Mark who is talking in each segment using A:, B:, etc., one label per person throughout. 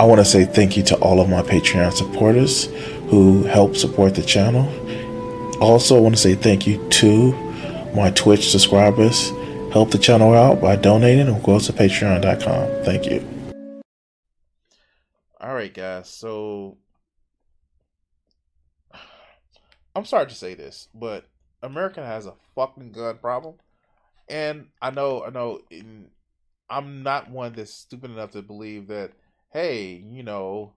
A: I want to say thank you to all of my Patreon supporters who help support the channel. Also, I want to say thank you to my Twitch subscribers. Help the channel out by donating or go to patreon.com. Thank you. All right, guys. So I'm sorry to say this, but America has a fucking gun problem. And I know, I know, I'm not one that's stupid enough to believe that, hey, you know,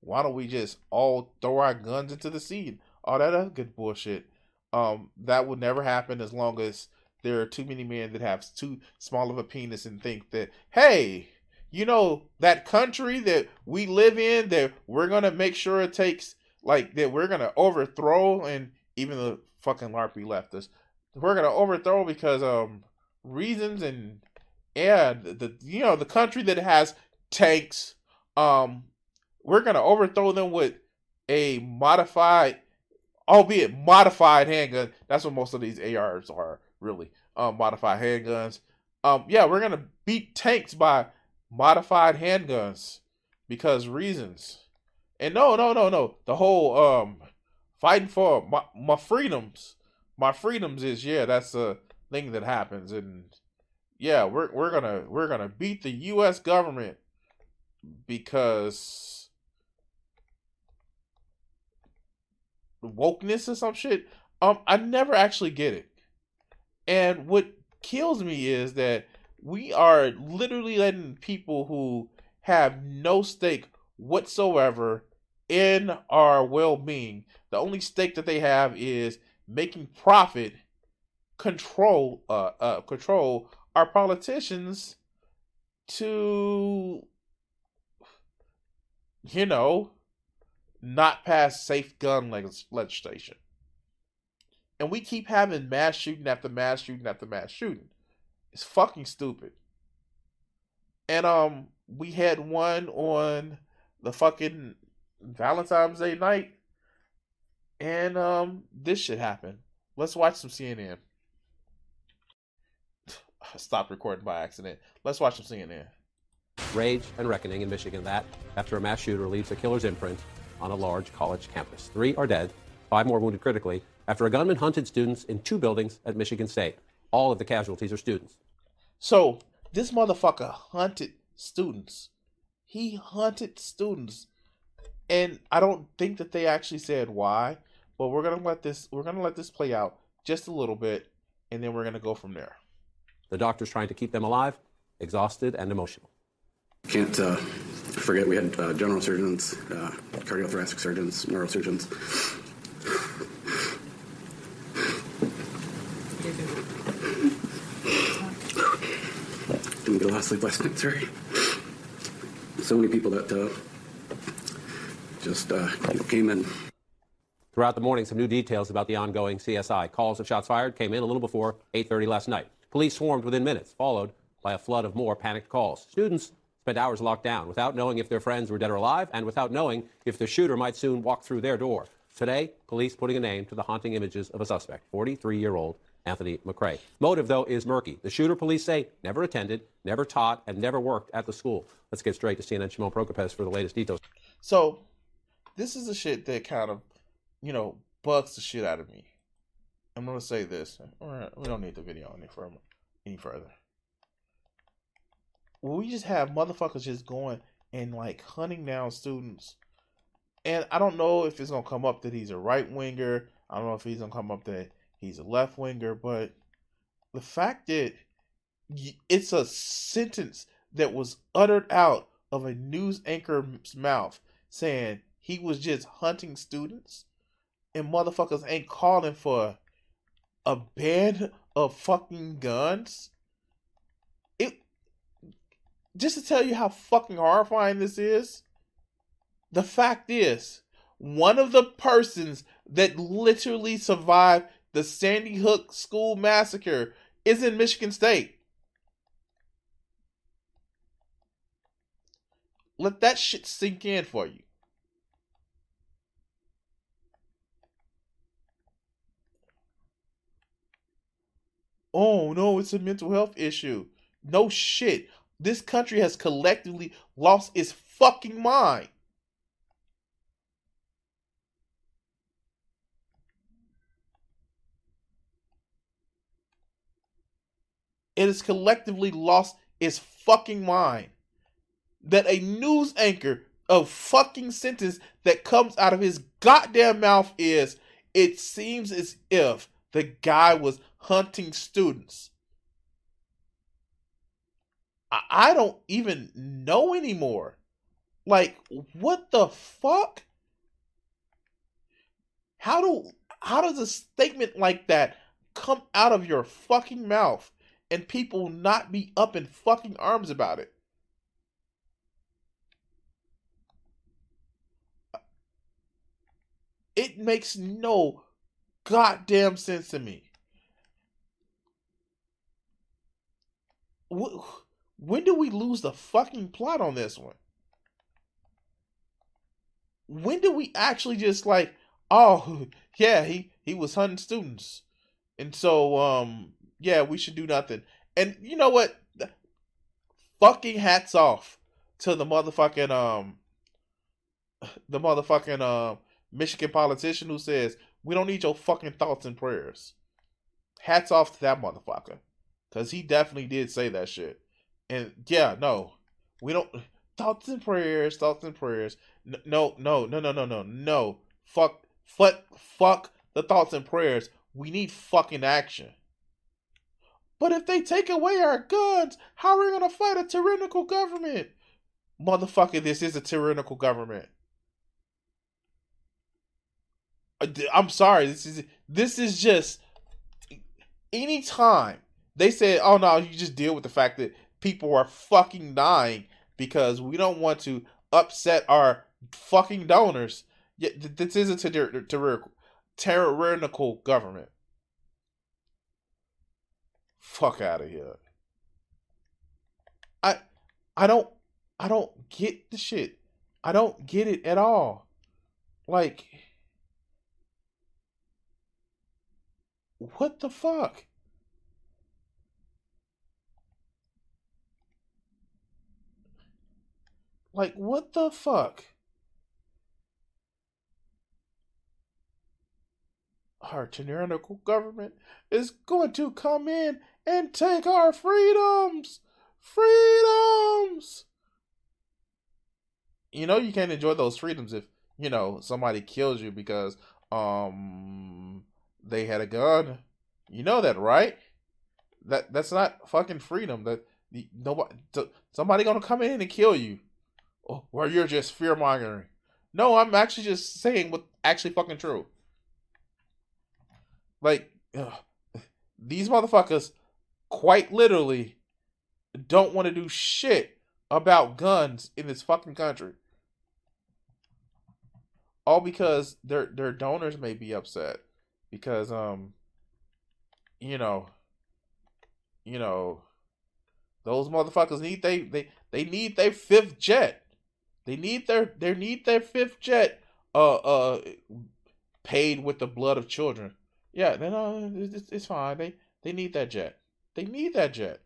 A: why don't we just all throw our guns into the sea? All that other good bullshit. Um, that would never happen as long as there are too many men that have too small of a penis and think that, hey, you know, that country that we live in, that we're gonna make sure it takes like that we're gonna overthrow and even the fucking LARPy left us. We're gonna overthrow because um reasons and yeah the, the you know the country that has tanks um we're gonna overthrow them with a modified albeit modified handgun. That's what most of these ARs are really. Um modified handguns. Um yeah we're gonna beat tanks by modified handguns because reasons. And no no no no. The whole um fighting for my, my freedoms. My freedoms is yeah that's a thing that happens. And yeah we're we're gonna we're gonna beat the us government because wokeness or some shit um i never actually get it. And what kills me is that we are literally letting people who have no stake whatsoever in our well-being. The only stake that they have is making profit control uh, uh control our politicians to you know not pass safe gun legislation. And we keep having mass shooting after mass shooting after mass shooting. It's fucking stupid. And um we had one on the fucking valentine's day night. And um this should happen let's watch some cnn I stopped recording by accident. Let's watch some there.
B: Rage and reckoning in Michigan that after a mass shooter leaves a killer's imprint on a large college campus. Three are dead, five more wounded critically after a gunman hunted students in two buildings at Michigan State. All of the casualties are students.
A: So this motherfucker hunted students. He hunted students. And I don't think that they actually said why, but we're gonna let this we're gonna let this play out just a little bit and then we're gonna go from there.
B: The doctors trying to keep them alive, exhausted and emotional.
C: Can't uh, forget we had uh, general surgeons, uh, cardiothoracic surgeons, neurosurgeons. Didn't get a lot of sleep last night, sorry. So many people that uh, just uh, came in.
B: Throughout the morning, some new details about the ongoing CSI. Calls of shots fired came in a little before 8:30 last night. Police swarmed within minutes, followed by a flood of more panicked calls. Students spent hours locked down without knowing if their friends were dead or alive and without knowing if the shooter might soon walk through their door. Today, police putting a name to the haunting images of a suspect, 43 year old Anthony McRae. Motive, though, is murky. The shooter, police say, never attended, never taught, and never worked at the school. Let's get straight to CNN Shimon Prokupecz for the latest details.
A: So, this is the shit that kind of, you know, bugs the shit out of me. I'm gonna say this. We don't need the video any further. Any further. We just have motherfuckers just going and like hunting down students, and I don't know if it's gonna come up that he's a right winger. I don't know if he's gonna come up that he's a left winger, but the fact that it's a sentence that was uttered out of a news anchor's mouth saying he was just hunting students and motherfuckers ain't calling for a ban of fucking guns. Just to tell you how fucking horrifying this is. The fact is, one of the persons that literally survived the Sandy Hook school massacre is in Michigan State. Let that shit sink in for you. oh no, it's a mental health issue. No shit. This country has collectively lost its fucking mind. It has collectively lost its fucking mind that a news anchor of fucking sentence that comes out of his goddamn mouth is it seems as if the guy was hunting students. I, don't even know anymore. Like, what the fuck? How do how does a statement like that come out of your fucking mouth and people not be up in fucking arms about it? It makes no goddamn sense to me. When do we lose the fucking plot on this one? When do we actually just like, oh yeah, he he was hunting students, and so um yeah, we should do nothing. And you know what? Fucking hats off to the motherfucking um the motherfucking um Michigan politician who says, We don't need your fucking thoughts and prayers. Hats off to that motherfucker. Cause he definitely did say that shit. And yeah, no. We don't thoughts and prayers, thoughts and prayers. No, no, no, no, no, no, no. Fuck fuck fuck the thoughts and prayers. We need fucking action. But if they take away our guns, how are we gonna fight a tyrannical government? Motherfucker, this is a tyrannical government. Uh, I'm sorry. This is this is just anytime they say, "Oh no, you just deal with the fact that people are fucking dying because we don't want to upset our fucking donors." This is a tyrannical, tyrannical government. Fuck out of here. I I don't I don't get the shit. I don't get it at all. Like What the fuck? Like, what the fuck? Our tyrannical government is going to come in and take our freedoms! Freedoms! You know, you can't enjoy those freedoms if, you know, somebody kills you because, um, they had a gun. You know that, right? That that's not fucking freedom. That nobody somebody gonna come in and kill you, oh, you're just fear mongering. No, I'm actually just saying what actually fucking true. Like ugh, these motherfuckers, quite literally, don't want to do shit about guns in this fucking country. All because their their donors may be upset because um you know you know those motherfuckers need they they they need their fifth jet. They need their they need their fifth jet uh uh paid with the blood of children. Yeah, no, no it's, it's fine. They they need that jet. They need that jet.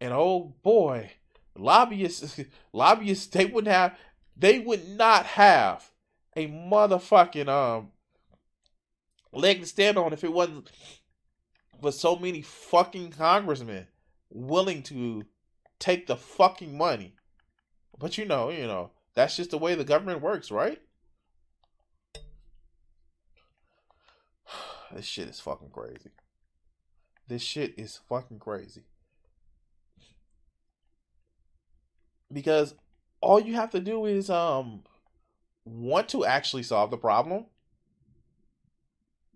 A: And oh boy, lobbyists lobbyists they wouldn't have they would not have a motherfucking um leg to stand on if it wasn't for so many fucking congressmen willing to take the fucking money. But you know, you know, that's just the way the government works, right? this shit is fucking crazy. This shit is fucking crazy. Because all you have to do is um want to actually solve the problem,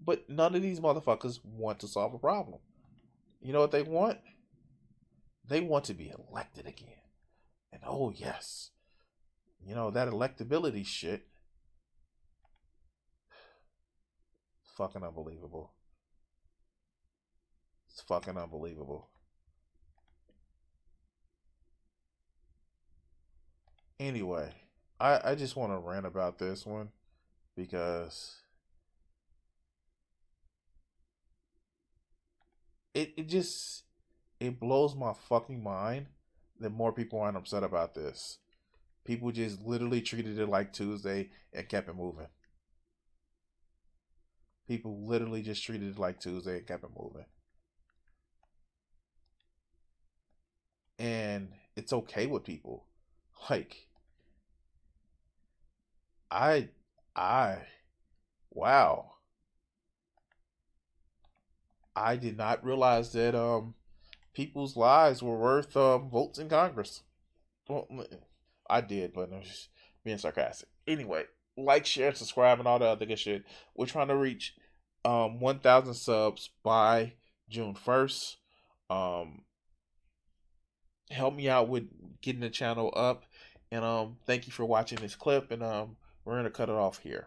A: but none of these motherfuckers want to solve a problem. You know what they want? They want to be elected again. And oh, yes, you know, that electability shit. Fucking unbelievable. It's fucking unbelievable. Anyway. I, I just want to rant about this one because it, it just it blows my fucking mind that more people aren't upset about this. People just literally treated it like Tuesday and kept it moving. People literally just treated it like Tuesday and kept it moving. And it's okay with people. Like, I, I, wow. I did not realize that um people's lives were worth um votes in Congress. Well, I did, but I'm just being sarcastic. Anyway, like, share, subscribe, and all the other good shit. We're trying to reach um 1,000 subs by June 1st. Um, help me out with getting the channel up, and um, thank you for watching this clip. And um, we're gonna cut it off here.